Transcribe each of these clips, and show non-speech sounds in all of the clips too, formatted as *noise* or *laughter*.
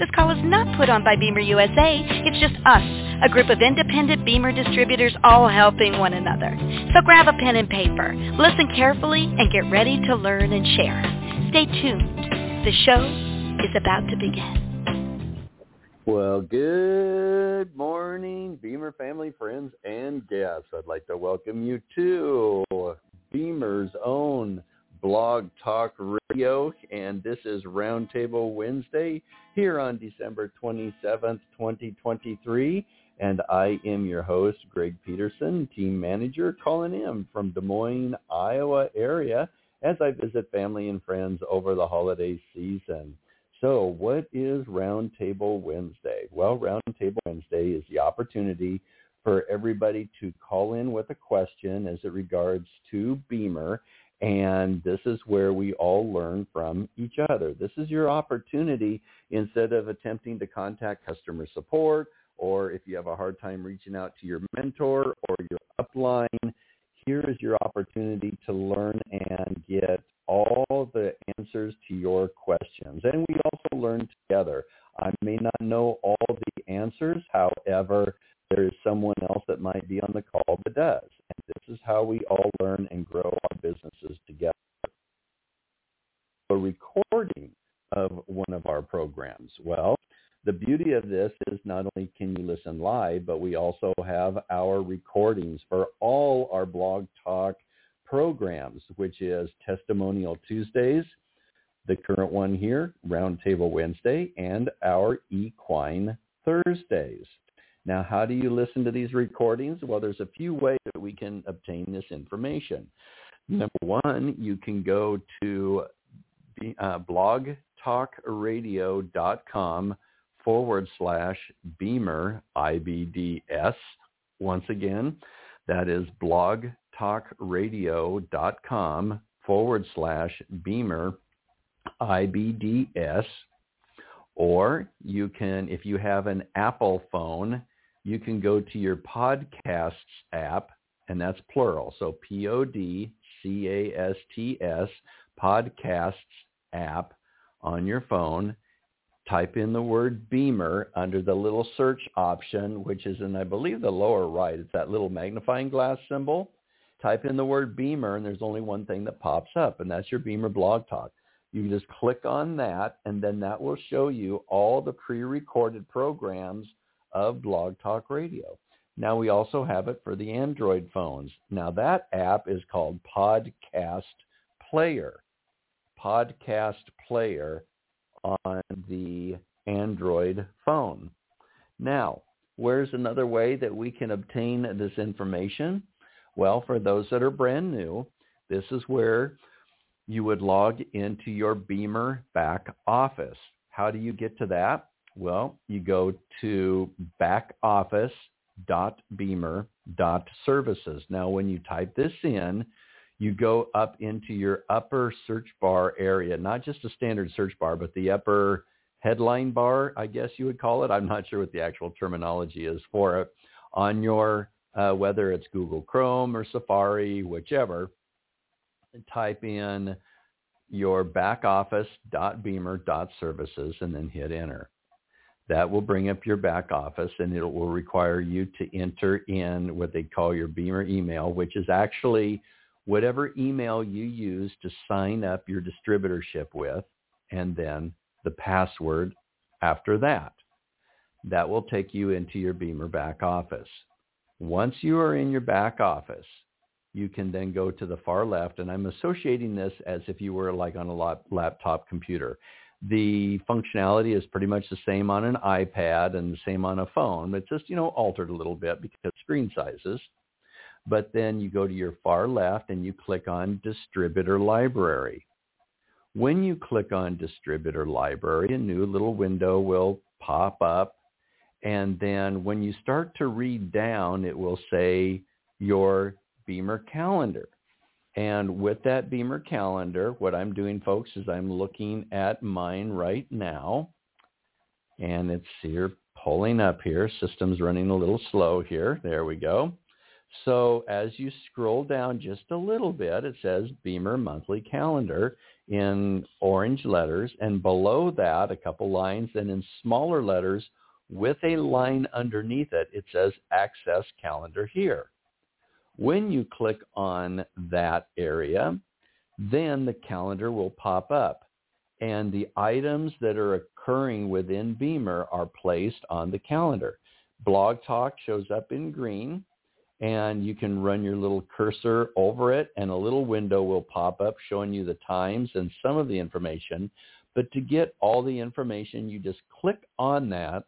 This call is not put on by BEMER USA. It's just us, a group of independent BEMER distributors all helping one another. So grab a pen and paper, listen carefully, and get ready to learn and share. Stay tuned. The show is about to begin. Well, good morning, BEMER family, friends, and guests. I'd like to welcome you to BEMER's own Blog Talk Radio, and this is Roundtable Wednesday here on December 27th, 2023. And I am your host, Greg Petersen, team manager, calling in from Des Moines, Iowa area as I visit family and friends over the holiday season. So what is Roundtable Wednesday? Well, Roundtable Wednesday is the opportunity for everybody to call in with a question as it regards to BEMER and this is where we all learn from each other. This is your opportunity instead of attempting to contact customer support or if you have a hard time reaching out to your mentor or your upline, here is your opportunity to learn and get all the answers to your questions. And we also learn together. I may not know all the answers. However, there is someone else that might be on the call that does. And this is how we all learn and grow our businesses together. A recording of one of our programs. Well, the beauty of this is not only can you listen live, but we also have our recordings for all our blog talk programs, which is Testimonial Tuesdays, the current one here, Roundtable Wednesday, and our Equine Thursdays. Now, how do you listen to these recordings? Well, there's a few ways that we can obtain this information. Number one, you can go to uh, blogtalkradio.com forward slash beamer IBDS. Once again, that is blogtalkradio.com forward slash beamer IBDS. Or you can, if you have an Apple phone, you can go to your podcasts app, and that's plural. So P-O-D-C-A-S-T-S, podcasts app on your phone. Type in the word BEMER under the little search option, which is in, I believe, the lower right. It's that little magnifying glass symbol. Type in the word BEMER, and there's only one thing that pops up, and that's your BEMER Blog Talk. You can just click on that, and then that will show you all the pre-recorded programs of Blog Talk Radio. Now we also have it for the Android phones. Now that app is called Podcast Player. Podcast Player on the Android phone. Now, where's another way that we can obtain this information? Well, for those that are brand new, this is where you would log into your BEMER back office. How do you get to that? Well, you go to backoffice.beamer.services. Now, when you type this in, you go up into your upper search bar area, not just a standard search bar, but the upper headline bar, I guess you would call it. I'm not sure what the actual terminology is for it. On your, uh, whether it's Google Chrome or Safari, whichever, type in your backoffice.beamer.services and then hit enter. That will bring up your back office and it will require you to enter in what they call your BEMER email, which is actually whatever email you use to sign up your distributorship with and then the password after that. That will take you into your BEMER back office. Once you are in your back office, you can then go to the far left, and I'm associating this as if you were like on a laptop computer. The functionality is pretty much the same on an iPad and the same on a phone. It's just, you know, altered a little bit because screen sizes. But then you go to your far left and you click on Distributor Library. When you click on Distributor Library, a new little window will pop up. And then when you start to read down, it will say your BEMER calendar. And with that BEMER calendar, what I'm doing, folks, is I'm looking at mine right now. And it's here pulling up here. System's running a little slow here. There we go. So as you scroll down just a little bit, it says BEMER Monthly Calendar in orange letters. And below that, a couple lines, and in smaller letters with a line underneath it, it says Access Calendar here. When you click on that area, then the calendar will pop up and the items that are occurring within BEMER are placed on the calendar. Blog Talk shows up in green and you can run your little cursor over it and a little window will pop up showing you the times and some of the information. But to get all the information, you just click on that.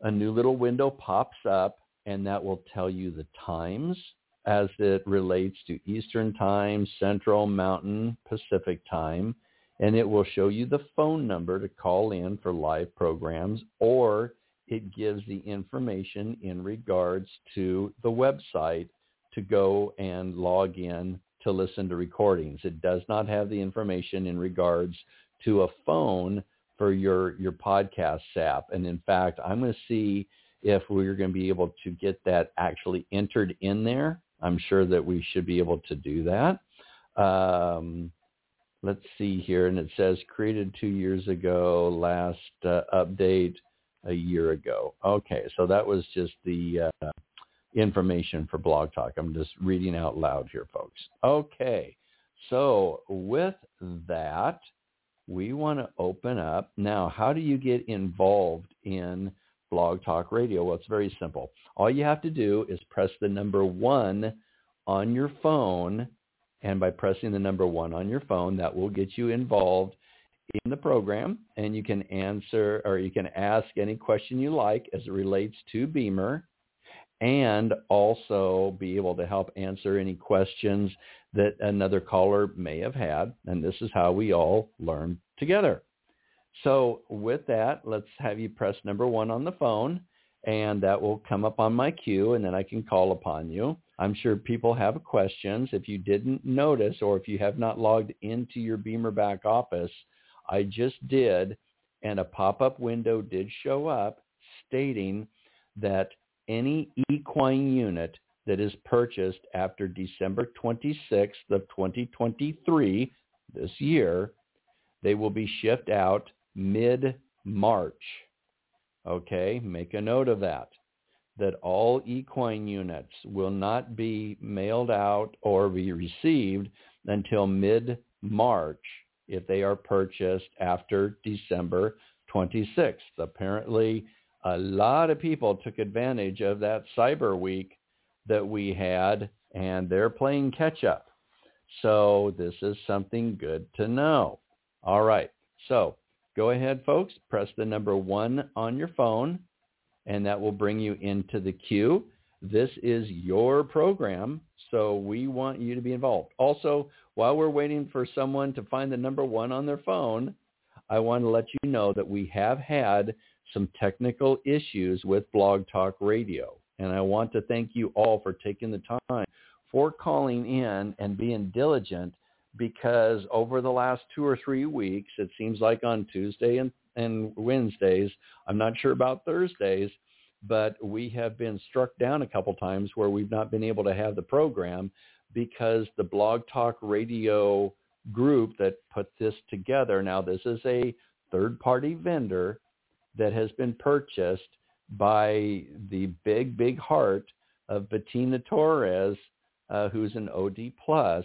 A new little window pops up and that will tell you the times, as it relates to Eastern Time, Central, Mountain, Pacific Time, and it will show you the phone number to call in for live programs or it gives the information in regards to the website to go and log in to listen to recordings. It does not have the information in regards to a phone for your, your podcast app. And in fact, I'm going to see if we're going to be able to get that actually entered in there I'm sure that we should be able to do that. Um, let's see here, and it says created two years ago, last uh, update a year ago. Okay, so that was just the uh, information for Blog Talk. I'm just reading out loud here, folks. Okay, so with that, we want to open up. Now, how do you get involved in Blog Talk Radio? Well, it's very simple. All you have to do is press the number one on your phone. And by pressing the number one on your phone, that will get you involved in the program. And you can answer or you can ask any question you like as it relates to BEMER and also be able to help answer any questions that another caller may have had. And this is how we all learn together. So with that, let's have you press number one on the phone and that will come up on my queue and then I can call upon you. I'm sure people have questions. If you didn't notice or if you have not logged into your Beamer back office, I just did and a pop-up window did show up stating that any equine unit that is purchased after December 26th of 2023 this year, they will be shipped out mid-March. Okay, make a note of that. That all equine units will not be mailed out or be received until mid-March if they are purchased after December 26th. Apparently, a lot of people took advantage of that cyber week that we had and they're playing catch up. So this is something good to know. All right. So Go ahead, folks. Press the number one on your phone, and that will bring you into the queue. This is your program, so we want you to be involved. Also, while we're waiting for someone to find the number one on their phone, I want to let you know that we have had some technical issues with Blog Talk Radio. And I want to thank you all for taking the time for calling in and being diligent because over the last two or three weeks, it seems like on Tuesday and, and Wednesdays, I'm not sure about Thursdays, but we have been struck down a couple times where we've not been able to have the program because the Blog Talk Radio group that put this together, now this is a third-party vendor that has been purchased by the big, big heart of Bettina Torres, uh, who's an OD plus,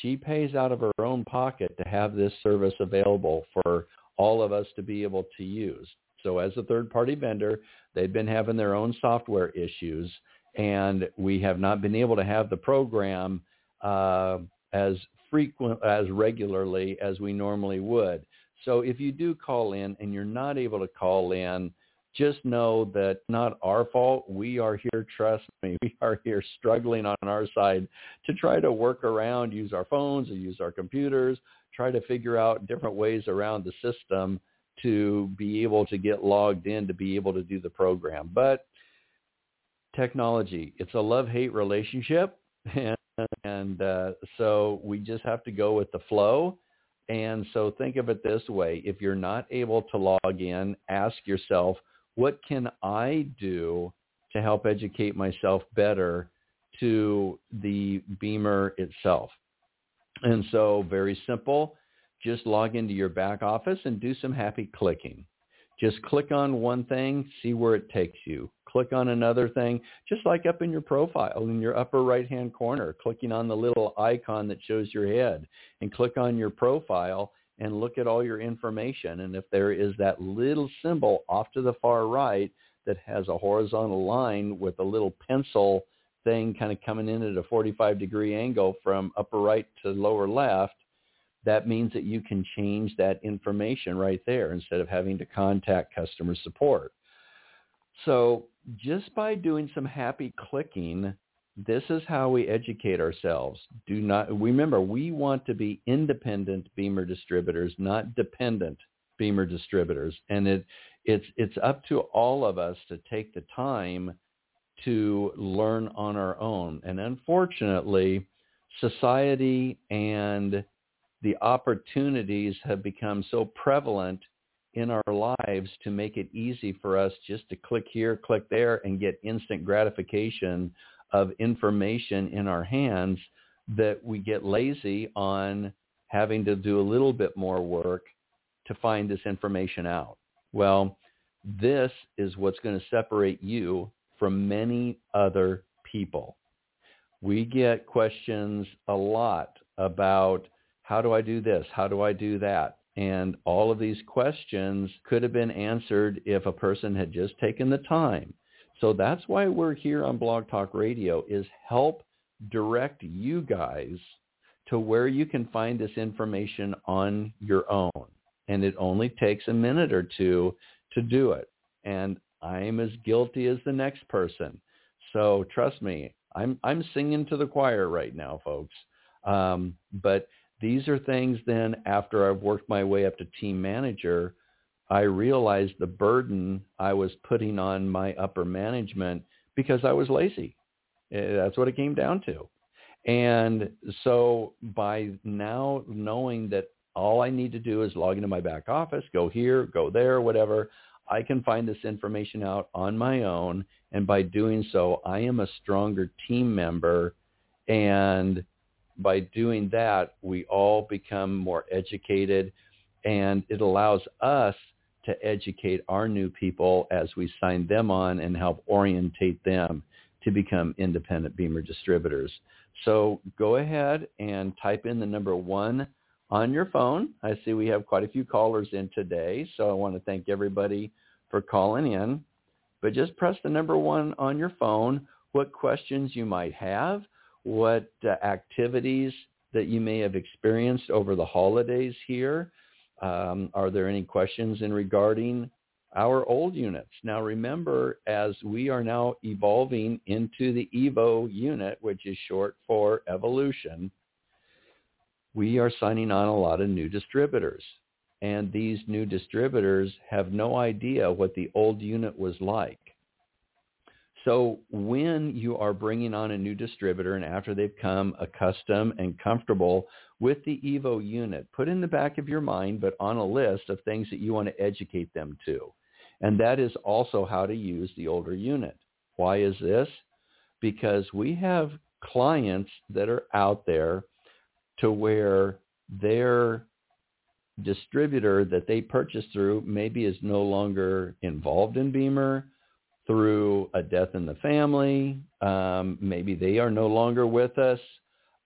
she pays out of her own pocket to have this service available for all of us to be able to use. So as a third-party vendor, they've been having their own software issues, and we have not been able to have the program uh, as frequent as regularly as we normally would. So if you do call in and you're not able to call in, just know that not our fault. We are here, trust me, *laughs* we are here struggling on our side to try to work around, use our phones or use our computers, try to figure out different ways around the system to be able to get logged in to be able to do the program. But technology, it's a love-hate relationship. And *laughs* and uh, so we just have to go with the flow. And so think of it this way. If you're not able to log in, ask yourself, what can I do to help educate myself better to the BEMER itself? And so very simple, just log into your back office and do some happy clicking. Just click on one thing, see where it takes you click on another thing, just like up in your profile in your upper right-hand corner, clicking on the little icon that shows your head and click on your profile and look at all your information. And if there is that little symbol off to the far right that has a horizontal line with a little pencil thing kind of coming in at a 45 degree angle from upper right to lower left, that means that you can change that information right there instead of having to contact customer support. So just by doing some happy clicking, this is how we educate ourselves. Do not remember we want to be independent BEMER distributors, not dependent BEMER distributors. And it it's it's up to all of us to take the time to learn on our own. And unfortunately, society and the opportunities have become so prevalent in our lives to make it easy for us just to click here, click there, and get instant gratification of information in our hands that we get lazy on having to do a little bit more work to find this information out. Well, this is what's going to separate you from many other people. We get questions a lot about how do I do this? How do I do that? And all of these questions could have been answered if a person had just taken the time. So that's why we're here on Blog Talk Radio is help direct you guys to where you can find this information on your own. And it only takes a minute or two to do it. And I'm as guilty as the next person. So trust me, I'm I'm singing to the choir right now, folks. Um, but these are things then after I've worked my way up to team manager, I realized the burden I was putting on my upper management because I was lazy. Eh, that's what it came down to. And so by now knowing that all I need to do is log into my back office, go here, go there, whatever, I can find this information out on my own. And by doing so, I am a stronger team member and by doing that, we all become more educated and it allows us to educate our new people as we sign them on and help orientate them to become independent BEMER distributors. So go ahead and type in the number one on your phone. I see we have quite a few callers in today, so I want to thank everybody for calling in. But just press the number one on your phone, what questions you might have, what uh, activities that you may have experienced over the holidays here. Um, are there any questions in regarding our old units? Now remember, as we are now evolving into the EVO unit, which is short for evolution, we are signing on a lot of new distributors. And these new distributors have no idea what the old unit was like. So when you are bringing on a new distributor and after they've come accustomed and comfortable with the Evo unit, put in the back of your mind, but on a list of things that you want to educate them to. And that is also how to use the older unit. Why is this? Because we have clients that are out there to where their distributor that they purchased through maybe is no longer involved in BEMER through a death in the family. Um, maybe they are no longer with us,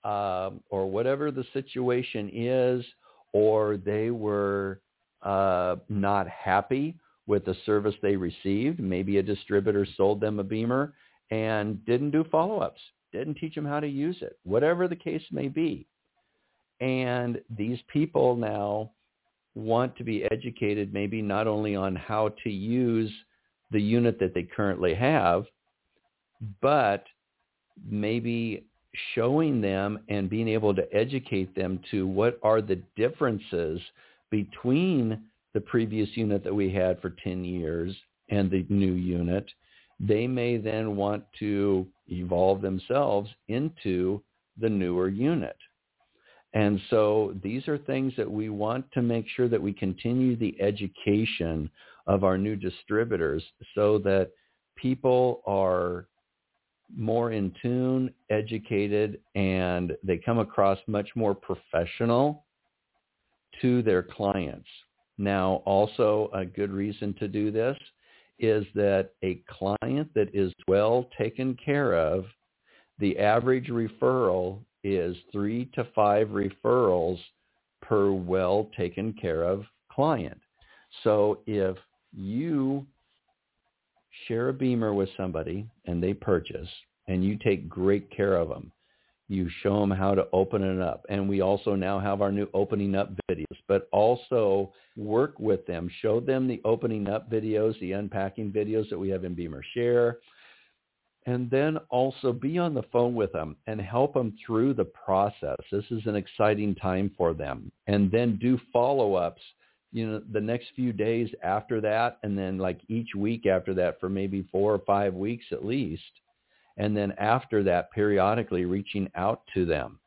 uh, or whatever the situation is, or they were uh, not happy with the service they received. Maybe a distributor sold them a BEMER and didn't do follow-ups, didn't teach them how to use it, whatever the case may be. And these people now want to be educated maybe not only on how to use the unit that they currently have, but maybe showing them and being able to educate them to what are the differences between the previous unit that we had for 10 years and the new unit, they may then want to evolve themselves into the newer unit. And so these are things that we want to make sure that we continue the education of our new distributors so that people are more in tune, educated, and they come across much more professional to their clients. Now, also a good reason to do this is that a client that is well taken care of, the average referral is three to five referrals per well taken care of client. So if you share a BEMER with somebody and they purchase and you take great care of them, you show them how to open it up. And we also now have our new opening up videos, but also work with them, show them the opening up videos, the unpacking videos that we have in BEMER Share, and then also be on the phone with them and help them through the process. This is an exciting time for them. And then do follow-ups, you know, the next few days after that and then like each week after that for maybe 4 or 5 weeks at least and then after that periodically reaching out to them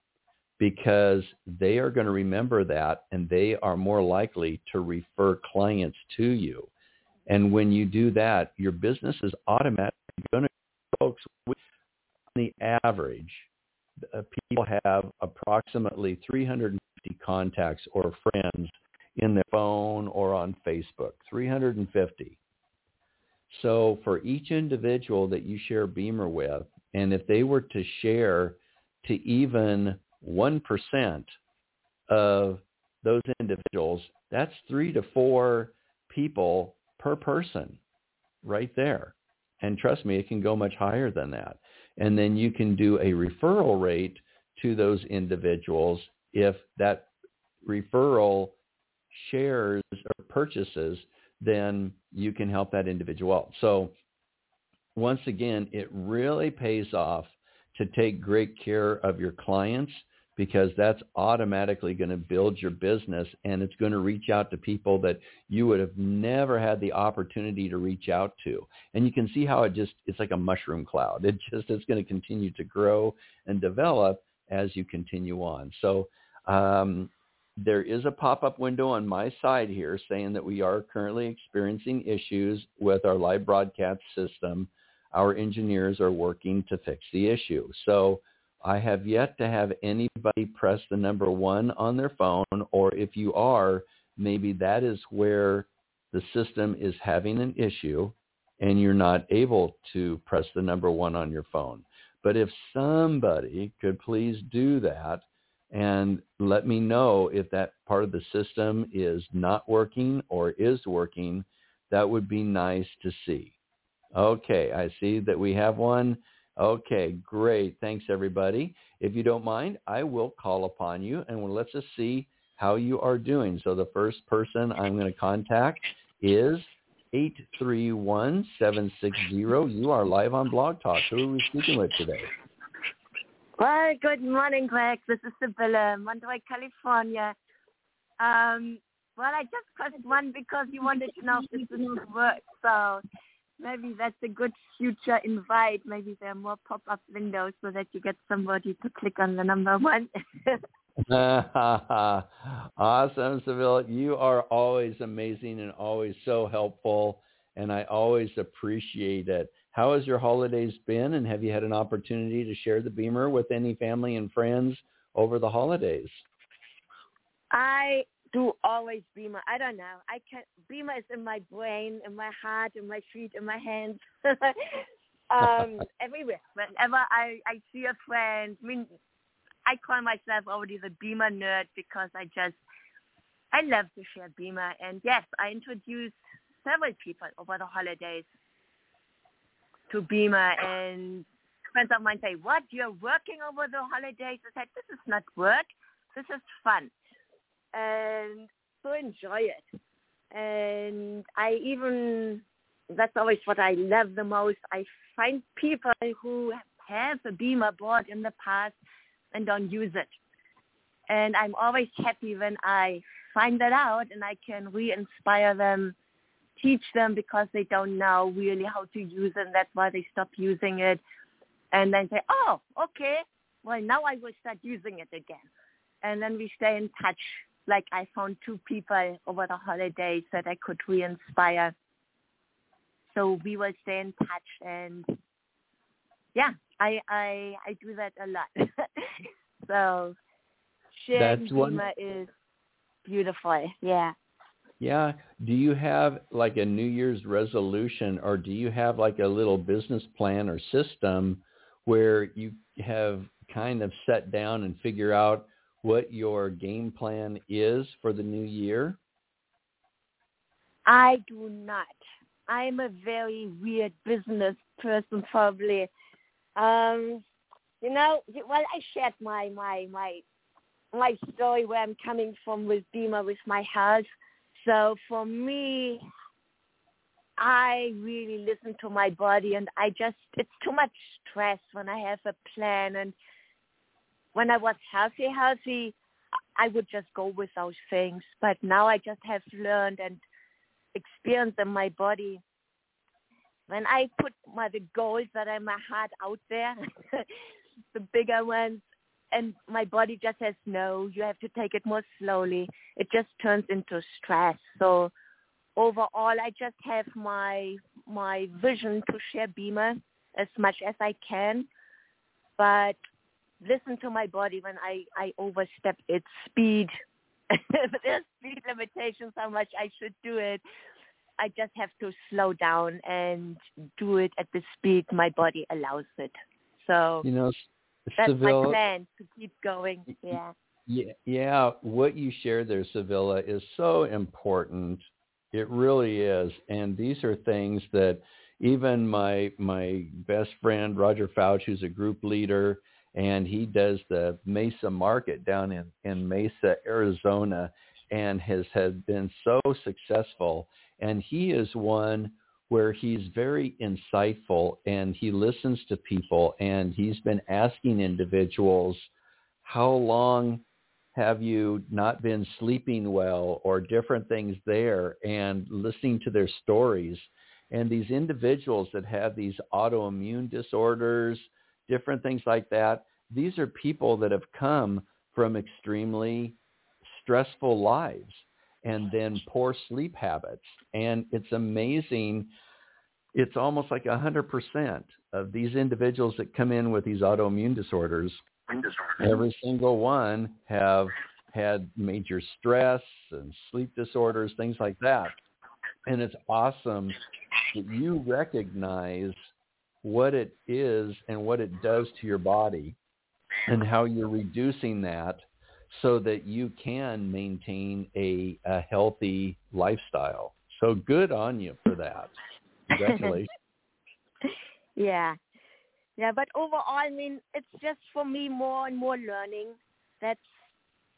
because they are going to remember that and they are more likely to refer clients to you. And when you do that, your business is automatically going to folks on the average uh, people have approximately 350 contacts or friends in their phone or on Facebook, 350. So for each individual that you share BEMER with, and if they were to share to even 1% of those individuals, that's three to four people per person right there. And trust me, it can go much higher than that. And then you can do a referral rate to those individuals if that referral shares or purchases then you can help that individual. So once again, it really pays off to take great care of your clients because that's automatically going to build your business and it's going to reach out to people that you would have never had the opportunity to reach out to. And you can see how it just, it's like a mushroom cloud. *laughs* It just is going to continue to grow and develop as you continue on. So um, there is a pop-up window on my side here saying that we are currently experiencing issues with our live broadcast system. Our engineers are working to fix the issue. So I have yet to have anybody press the number one on their phone, or if you are, maybe that is where the system is having an issue and you're not able to press the number one on your phone. But if somebody could please do that, and let me know if that part of the system is not working or is working. That would be nice to see. Okay, I see that we have one. Okay, great. Thanks, everybody. If you don't mind, I will call upon you and let's just see how you are doing. So the first person I'm going to contact is 831-760. You are live on Blog Talk. Who are we speaking with today? Well, good morning, Greg. This is Sibylle, Monterey, California. Um, well, I just pressed one because you wanted to know if this is work. So maybe that's a good future invite. Maybe there are more pop-up windows so that you get somebody to click on the number one. *laughs* awesome, Sibylle. You are always amazing and always so helpful, and I always appreciate it. How has your holidays been, and have you had an opportunity to share the BEMER with any family and friends over the holidays? I do always BEMER. I don't know. I can BEMER is in my brain, in my heart, in my feet, in my hands, *laughs* um, *laughs* everywhere. Whenever I I see a friend, I mean, I call myself already the BEMER nerd because I just I love to share BEMER, and yes, I introduced several people over the holidays to BEMER and friends of mine say, what, you're working over the holidays? I said, this is not work. This is fun. And so enjoy it. And I even, that's always what I love the most. I find people who have a BEMER board in the past and don't use it. And I'm always happy when I find that out and I can re-inspire them, teach them because they don't know really how to use it and that's why they stop using it. And then say, oh, okay, well now I will start using it again. And then we stay in touch. Like I found two people over the holidays that I could re-inspire. So we will stay in touch and yeah, I I I do that a lot. *laughs* so sharing That's one- is beautiful. Yeah. Yeah. Do you have like a New Year's resolution or do you have like a little business plan or system where you have kind of set down and figure out what your game plan is for the new year? I do not. I'm a very weird business person, probably. Um, you know, well, I shared my my my my story where I'm coming from with BEMER with my health. So for me, I really listen to my body, and I just it's too much stress when I have a plan. And when I was healthy, healthy, I would just go with those things. But now I just have learned and experienced in my body. When I put my the goals that I my heart out there, *laughs* the bigger ones, and my body just says no, you have to take it more slowly. It just turns into stress. So overall, I just have my my vision to share BEMER as much as I can, but listen to my body when I I overstep its speed. *laughs* There's speed limitations how much I should do it. I just have to slow down and do it at the speed my body allows it. So You know, that's Sibylle, my plan to keep going. Yeah. Yeah, yeah. What you shared there, Sibylle, is so important. It really is, and these are things that even my my best friend Roger Fouch, who's a group leader, and he does the Mesa Market down in in Mesa, Arizona, and has had been so successful. And he is one where he's very insightful and he listens to people, and he's been asking individuals, how long have you not been sleeping well or different things there and listening to their stories? And these individuals that have these autoimmune disorders different things like that these are people that have come from extremely stressful lives and then poor sleep habits. And it's amazing. It's almost like a hundred percent of these individuals that come in with these autoimmune disorders every single one have had major stress and sleep disorders, things like that. And it's awesome that you recognize what it is and what it does to your body and how you're reducing that so that you can maintain a, a healthy lifestyle. So good on you for that. *laughs* Congratulations. yeah. Yeah, but overall, I mean, it's just for me more and more learning. That's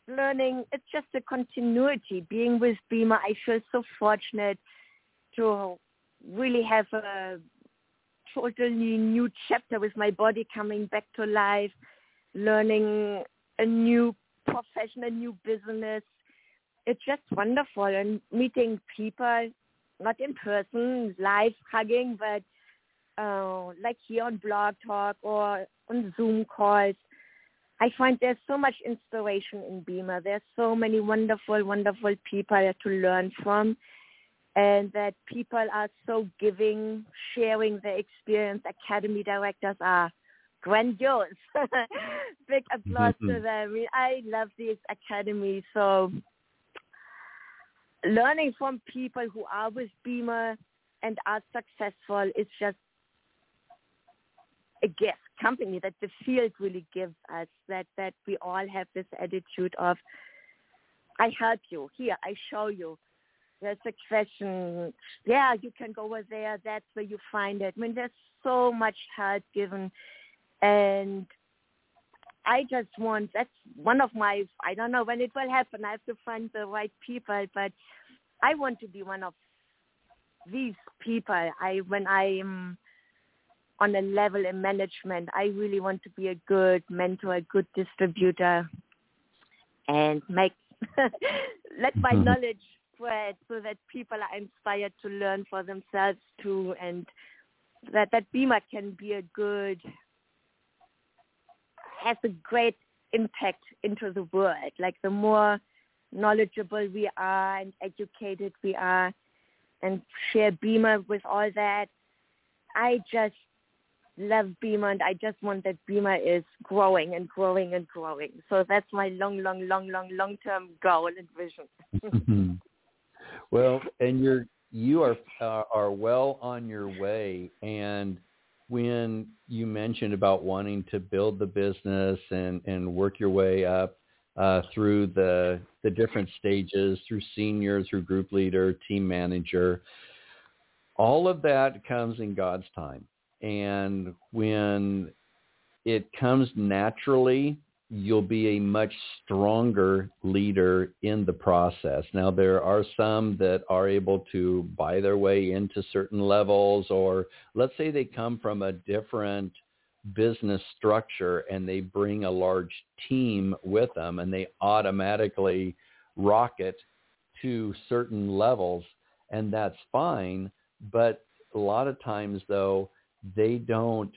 learning. It's just a continuity. Being with BEMER, I feel so fortunate to really have a totally new chapter with my body coming back to life, learning a new profession, a new business. It's just wonderful and meeting people, not in person, live hugging, but uh, like here on Blog Talk or on Zoom calls. I find there's so much inspiration in BEMER. There's so many wonderful, wonderful people to learn from, and that people are so giving, sharing their experience. Academy directors are grandiose. *laughs* Big applause to them. I, love these academies. So learning from people who are with BEMER and are successful is just a gift company that the field really gives us that that we all have this attitude of i help you here i show you there's a question. Yeah, you can go over there. That's where you find it. I mean, there's so much help given, and I just want. That's one of my. I don't know when it will happen. I have to find the right people, but I want to be one of these people. I when I am on a level in management, I really want to be a good mentor, a good distributor, and make *laughs* let my mm-hmm. knowledge spread so that people are inspired to learn for themselves too, and that that BEMER can be a good has a great impact into the world. Like the more knowledgeable we are and educated we are, and share BEMER with all that, I just love BEMER and I just want that BEMER is growing and growing and growing. So that's my long, long, long, long, long term goal and vision. well, and you're you are uh, are well on your way. And when you mentioned about wanting to build the business and and work your way up uh, through the the different stages, through senior, through group leader, team manager, all of that comes in God's time and when it comes naturally, you'll be a much stronger leader in the process. Now, there are some that are able to buy their way into certain levels, or let's say they come from a different business structure and they bring a large team with them and they automatically rocket to certain levels, and that's fine. But a lot of times, though, they don't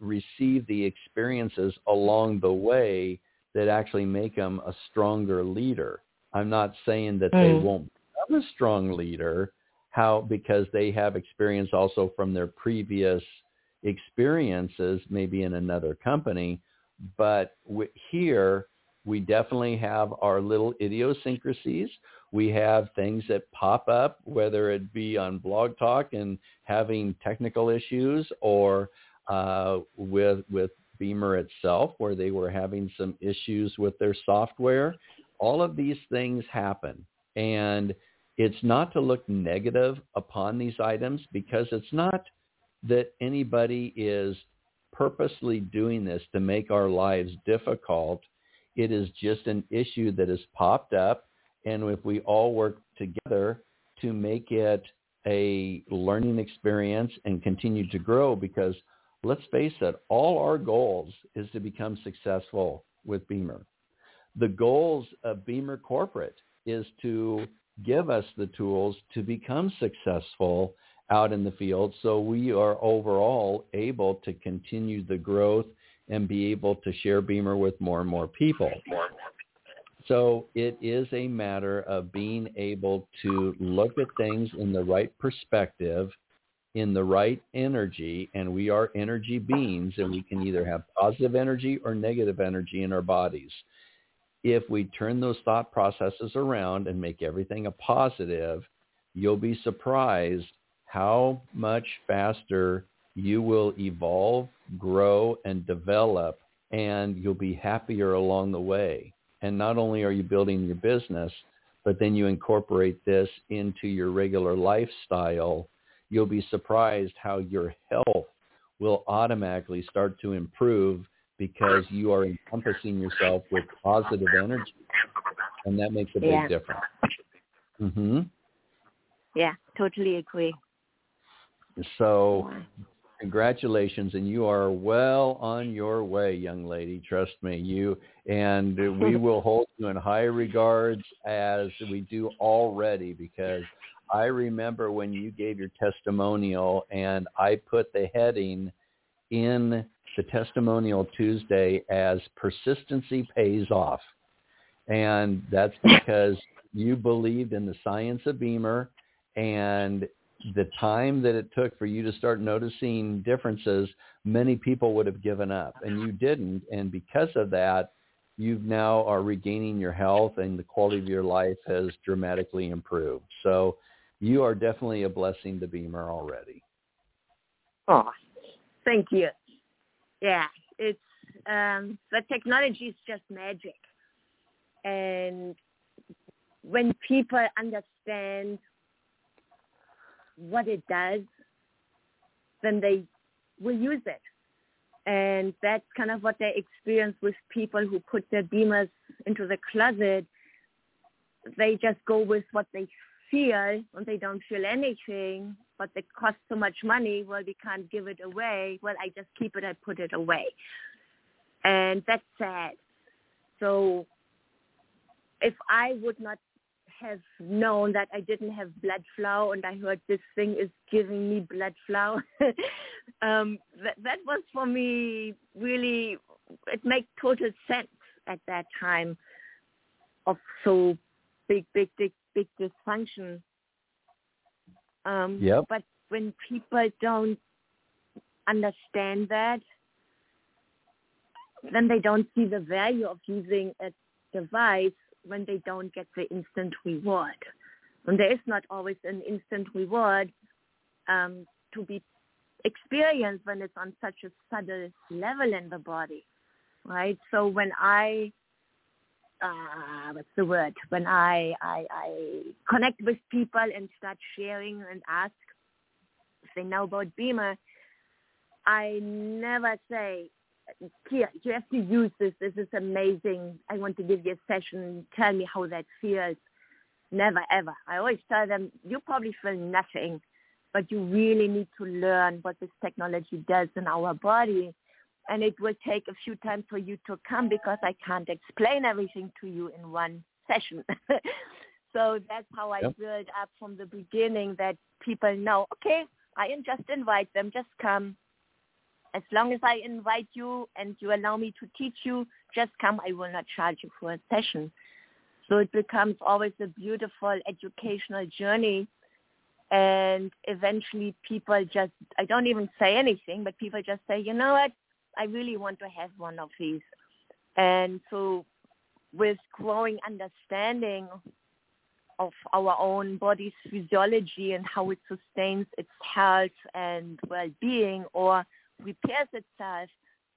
receive the experiences along the way that actually make them a stronger leader. I'm not saying that mm. they won't become a strong leader, how because they have experience also from their previous experiences, maybe in another company. But here, we definitely have our little idiosyncrasies. We have things that pop up, whether it be on Blog Talk and having technical issues or uh, with with BEMER itself, where they were having some issues with their software. All of these things happen. And it's not to look negative upon these items because it's not that anybody is purposely doing this to make our lives difficult. It is just an issue that has popped up and if we all work together to make it a learning experience and continue to grow because let's face it, all our goals is to become successful with BEMER. The goals of BEMER Corporate is to give us the tools to become successful out in the field so we are overall able to continue the growth and be able to share BEMER with more and more people. So it is a matter of being able to look at things in the right perspective, in the right energy, and we are energy beings, and we can either have positive energy or negative energy in our bodies. If we turn those thought processes around and make everything a positive, you'll be surprised how much faster you will evolve, grow, and develop, and you'll be happier along the way. And not only are you building your business, but then you incorporate this into your regular lifestyle, you'll be surprised how your health will automatically start to improve because you are encompassing yourself with positive energy. And that makes a big yeah. difference. Mhm. Yeah, totally agree. So congratulations and you are well on your way young lady trust me. You and we *laughs* will hold you in high regards as we do already because i remember when you gave your testimonial and i put the heading in the testimonial tuesday as persistency pays off. And that's *laughs* because you believed in the science of BEMER and the time that it took for you to start noticing differences, many people would have given up and you didn't. And because of that, you now are regaining your health and the quality of your life has dramatically improved. So you are definitely a blessing to BEMER already. Oh, thank you. Yeah, it's um, the technology is just magic, and when people understand what it does, then they will use it. And that's kind of what they experience with people who put their BEMERs into the closet. They just go with what they feel and they don't feel anything, but they cost so much money. Well, we can't give it away. Well, I just keep it, I put it away. And that's sad. So if I would not have known that I didn't have blood flow and I heard this thing is giving me blood flow, *laughs* um, that, that was for me really, it made total sense at that time of so big, big, big, big dysfunction. Um, yep. But when people don't understand that, then they don't see the value of using a device when they don't get the instant reward. And there is not always an instant reward um, to be experienced when it's on such a subtle level in the body, right? So when I, uh, what's the word? When I, I, I connect with people and start sharing and ask if they know about BEMER, I never say, here, you have to use this. This is amazing. I want to give you a session. Tell me how that feels. Never, ever. I always tell them, you probably feel nothing, but you really need to learn what this technology does in our body. And it will take a few times for you to come because I can't explain everything to you in one session. *laughs* so that's how I yep. build up from the beginning that people know, okay, I just invite them, just come as long as I invite you and you allow me to teach you, just come. I will not charge you for a session. So it becomes always a beautiful educational journey. And eventually people just, I don't even say anything, but people just say, you know what, I really want to have one of these. And so with growing understanding of our own body's physiology and how it sustains its health and well-being or repairs itself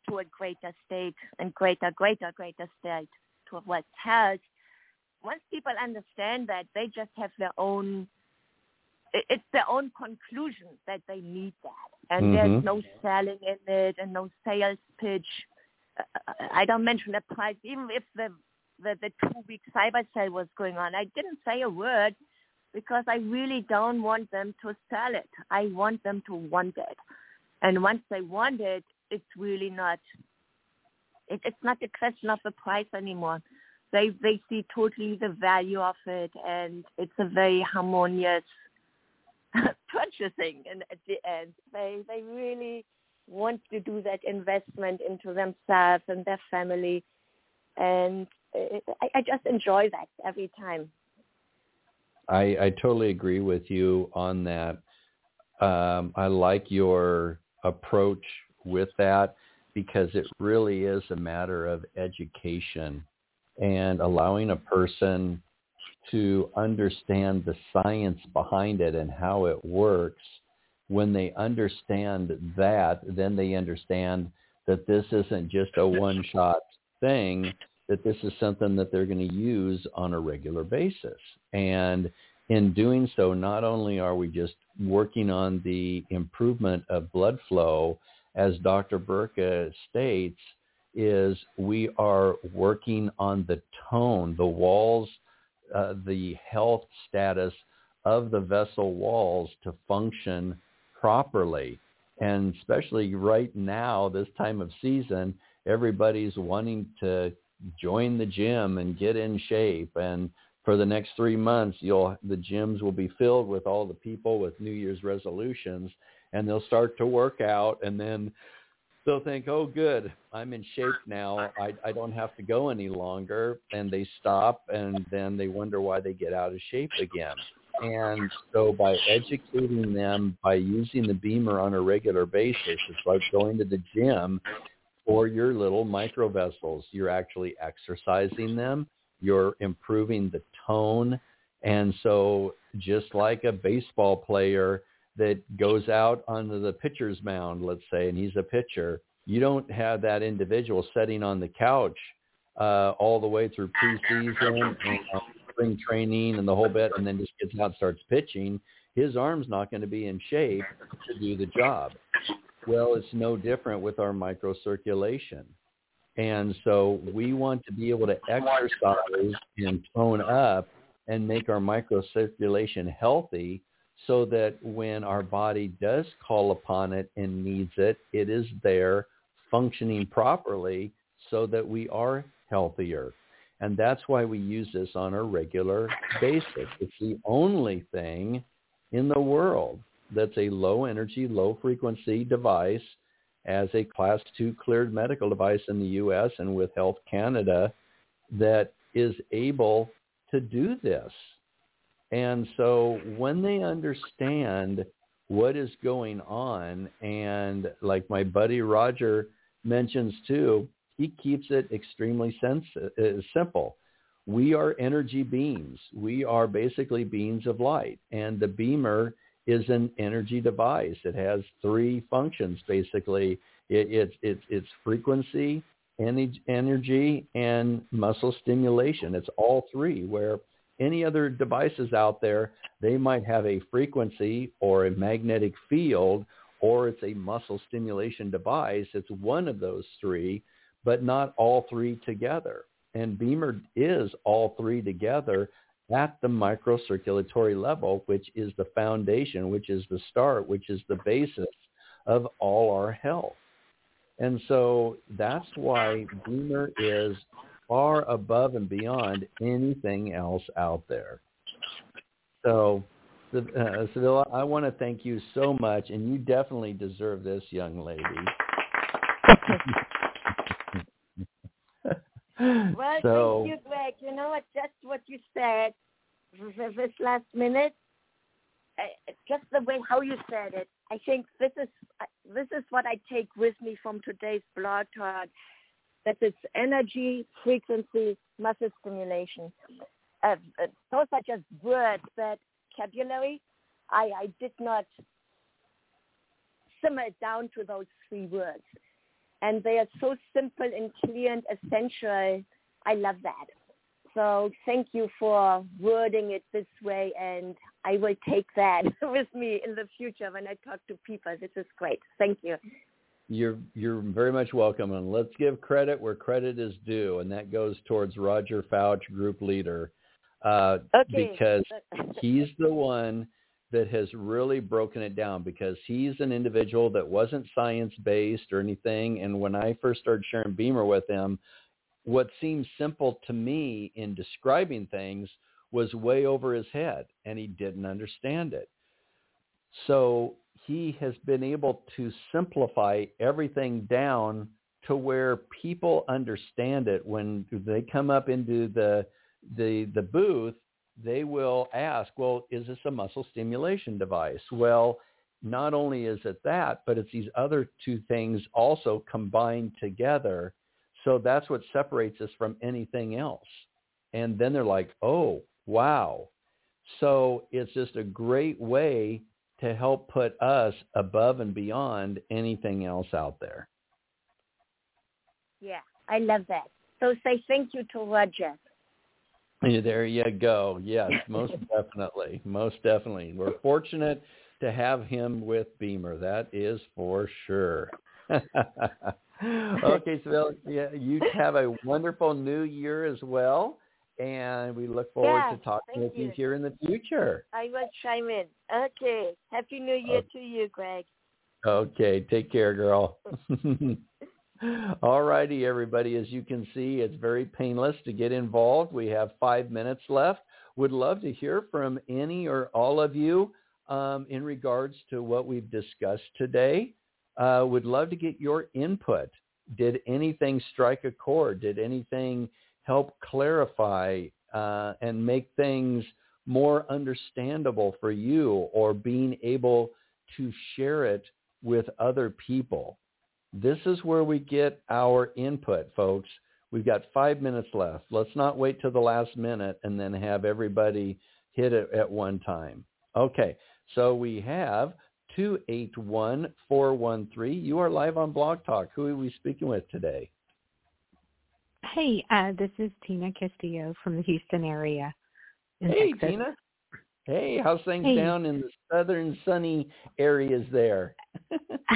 to a greater state and greater, greater, greater state to what's health. Once people understand that, they just have their own, it's their own conclusion that they need that. And mm-hmm. there's no selling in it and no sales pitch. Uh, I don't mention the price. Even if the, the, the two-week cyber sale was going on, I didn't say a word because I really don't want them to sell it. I want them to want it. And once they want it, it's really not. It, it's not a question of the price anymore. They they see totally the value of it, and it's a very harmonious *laughs* purchasing. And at the end, they they really want to do that investment into themselves and their family, and it, I, I just enjoy that every time. I, I totally agree with you on that. Um, I like your approach with that because it really is a matter of education and allowing a person to understand the science behind it and how it works. When they understand that, then they understand that this isn't just a one-shot thing, that this is something that they're going to use on a regular basis. And in doing so, not only are we just working on the improvement of blood flow, as Dr. Burka states, is we are working on the tone, the walls, uh, the health status of the vessel walls to function properly. And especially right now, this time of season, everybody's wanting to join the gym and get in shape. And for the next three months, you'll the gyms will be filled with all the people with New Year's resolutions, and they'll start to work out, and then they'll think, "Oh, good, I'm in shape now. I I don't have to go any longer," and they stop, and then they wonder why they get out of shape again. And so by educating them, by using the BEMER on a regular basis, it's like going to the gym for your little micro vessels. You're actually exercising them you're improving the tone. And so just like a baseball player that goes out onto the pitcher's mound, let's say, and he's a pitcher, you don't have that individual sitting on the couch uh, all the way through preseason and uh, spring training and the whole bit, and then just gets out and starts pitching. his arm's not going to be in shape to do the job. Well, it's no different with our microcirculation. And so we want to be able to exercise and tone up and make our microcirculation healthy so that when our body does call upon it and needs it, it is there functioning properly so that we are healthier. And that's why we use this on a regular basis. It's the only thing in the world that's a low energy, low frequency device as a class two cleared medical device in the U.S. and with Health Canada that is able to do this. And so when they understand what is going on, and like my buddy Roger mentions too, he keeps it extremely sens- uh, simple. We are energy beings. We are basically beings of light. And the BEMER is an energy device. It has three functions, basically. It, it's, it's, it's frequency, energy, and muscle stimulation. It's all three, where any other devices out there, they might have a frequency or a magnetic field or it's a muscle stimulation device. It's one of those three, but not all three together. And BEMER is all three together at the microcirculatory level, which is the foundation, which is the start, which is the basis of all our health. And so that's why BEMER is far above and beyond anything else out there. So, uh, I want to thank you so much, and you definitely deserve this, young lady. *laughs* *gasps* well, so, thank you, Greg. You know what? Just what you said this last minute, just the way how you said it. I think this is this is what I take with me from today's blog talk that it's energy, frequency, muscle stimulation. Uh, uh, those are just words, but vocabulary, I, I did not simmer it down to those three words. And they are so simple and clear and essential. I love that. So thank you for wording it this way, and I will take that *laughs* with me in the future when I talk to people. This is great. Thank you. You're you're very much welcome, and let's give credit where credit is due, and that goes towards Roger Fouch, group leader, uh, okay. because he's the one that has really broken it down. Because he's an individual that wasn't science based or anything, and when I first started sharing BEMER with him, what seemed simple to me in describing things was way over his head, and he didn't understand it. So he has been able to simplify everything down to where people understand it when they come up into the the the booth they will ask well is this a muscle stimulation device well not only is it that but it's these other two things also combined together so that's what separates us from anything else and then they're like oh wow so it's just a great way to help put us above and beyond anything else out there. Yeah, I love that. So say thank you to Roger. There you go. Yes, *laughs* most definitely. Most definitely. We're fortunate to have him with BEMER. That is for sure. *laughs* okay, so yeah, you have a wonderful new year as well and we look forward yeah, to talking with you. you here in the future. I will chime in. Okay. Happy New Year okay. to you, Greg. Okay. Take care, girl. *laughs* All righty, everybody. As you can see, it's very painless to get involved. We have five minutes left. Would love to hear from any or all of you um, in regards to what we've discussed today. Uh, would love to get your input. Did anything strike a chord? Did anything help clarify uh, and make things more understandable for you or being able to share it with other people. This is where we get our input, folks. We've got five minutes left. Let's not wait till the last minute and then have everybody hit it at one time. Okay, so we have 281413. You are live on Blog Talk. Who are we speaking with today? Hey, uh, this is Tina Castillo from the Houston area. Hey, Texas. Tina. Hey, how's things Hey. down in the southern sunny areas there? *laughs*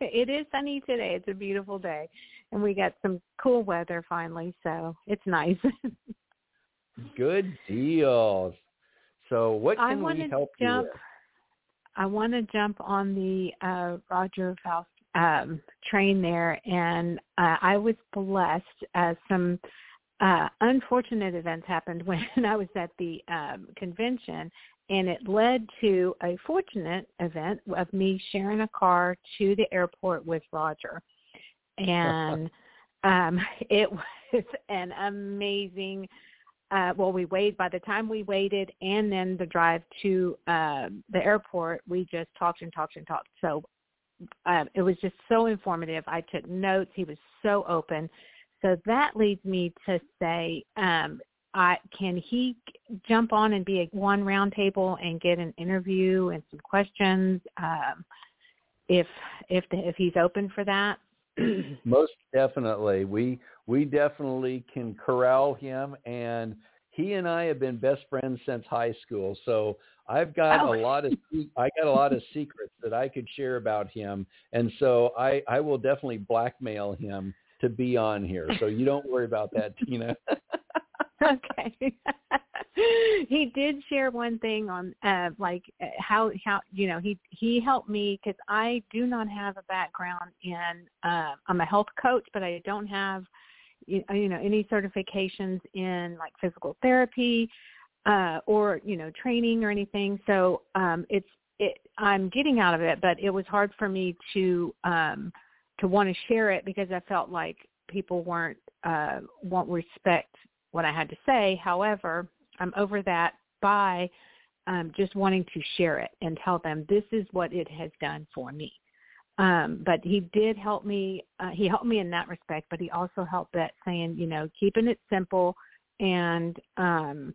it is sunny today. It's a beautiful day, and we got some cool weather finally, so it's nice. *laughs* Good deal. So what can we help you jump. with? I want to jump on the uh, Roger Faust um, train there, and uh, I was blessed. Uh, some uh, unfortunate events happened *laughs* when I was at the um, convention, and it led to a fortunate event of me sharing a car to the airport with Roger, and *laughs* um, *laughs* it was an amazing uh, well, we waited. By the time we waited, and then the drive to uh, the airport, we just talked and talked and talked. So uh, it was just so informative. I took notes. He was so open. So that leads me to say, um, I, can he jump on and be a one round table and get an interview and some questions um, if if the, if he's open for that? *clears throat* Most definitely. We we definitely can corral him and he and I have been best friends since high school. So I've got Oh. a lot of *laughs* I got a lot of secrets that I could share about him. And so I I will definitely blackmail him to be on here. So you don't worry about that, *laughs* Tina. okay. *laughs* he did share one thing on uh like uh, how how you know he he helped me cuz I do not have a background in uh I'm a health coach but I don't have you you know any certifications in like physical therapy uh or you know training or anything so um it's it I'm getting out of it but it was hard for me to um to want to share it because I felt like people weren't uh won't respect what I had to say. However, I'm over that by um, just wanting to share it and tell them this is what it has done for me. Um, but he did help me. Uh, he helped me in that respect, but he also helped that saying, you know, keeping it simple. And um,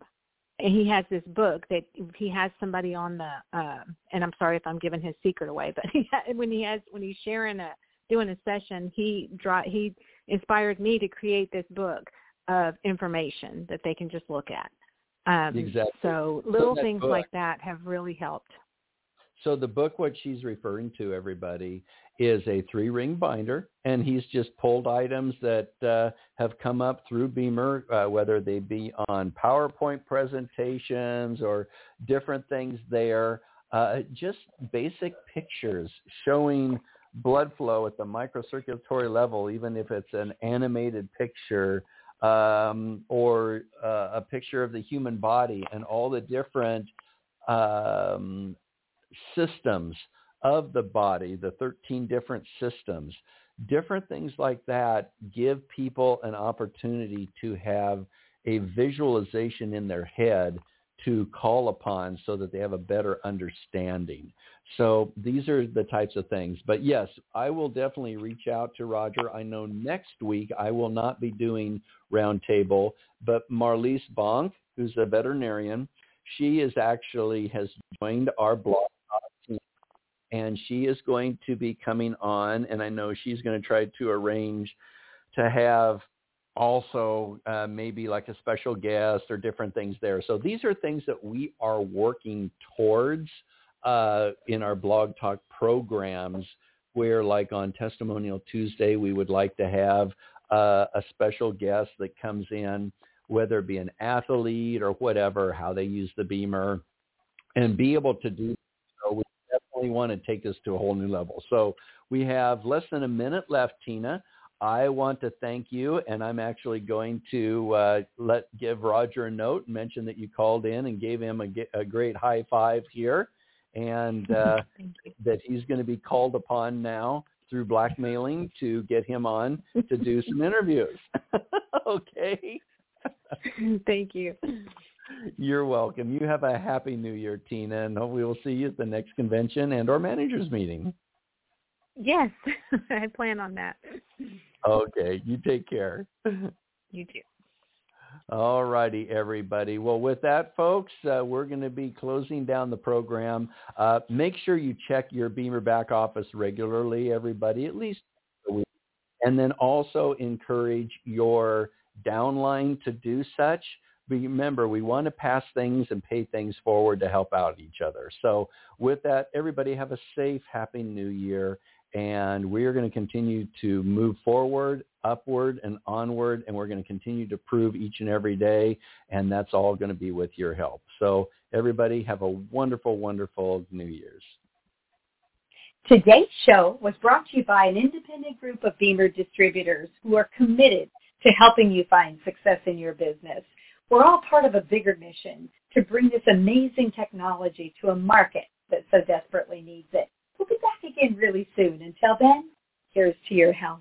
he has this book that he has somebody on the. Uh, and I'm sorry if I'm giving his secret away, but *laughs* he, when he has when he's sharing a doing a session, he draw he inspired me to create this book of information that they can just look at. Um, Exactly. So little that things book- like that have really helped. So the book, what she's referring to, everybody, is a three-ring binder, and he's just pulled items that uh, have come up through BEMER, uh, whether they be on PowerPoint presentations or different things there. Uh, just basic pictures showing blood flow at the microcirculatory level, even if it's an animated picture um, or uh, a picture of the human body and all the different um, systems of the body, the 13 different systems, different things like that give people an opportunity to have a visualization in their head to call upon so that they have a better understanding. So these are the types of things. But yes, I will definitely reach out to Roger. I know next week I will not be doing roundtable, but Marlise Bonk, who's a veterinarian, she is actually has joined our blog team and she is going to be coming on and I know she's going to try to arrange to have also uh, maybe like a special guest or different things there. So these are things that we are working towards uh, in our blog talk programs where like on Testimonial Tuesday, we would like to have uh, a special guest that comes in, whether it be an athlete or whatever, how they use the BEMER and be able to do so. We definitely want to take this to a whole new level. So we have less than a minute left, Tina. I want to thank you, and I'm actually going to uh, let give Roger a note and mention that you called in and gave him a, a great high five here, and *laughs* uh, that he's going to be called upon now through blackmailing to get him on to do *laughs* some interviews. *laughs* okay, Thank you. you're welcome. You have a happy New Year, Tina, and hopefully we'll see you at the next convention and our managers meeting. Yes, I plan on that. Okay, you take care. You too. All righty, everybody. Well, with that, folks, uh, we're going to be closing down the program. Uh, make sure you check your BEMER back office regularly, everybody, at least a week. And then also encourage your downline to do such remember, we want to pass things and pay things forward to help out each other. So with that, everybody have a safe, happy new year. And we are going to continue to move forward, upward, and onward. And we're going to continue to prove each and every day. And that's all going to be with your help. So everybody have a wonderful, wonderful New Year's. Today's show was brought to you by an independent group of BEMER distributors who are committed to helping you find success in your business. We're all part of a bigger mission to bring this amazing technology to a market that so desperately needs it. Again really soon. Until then, here's to your health.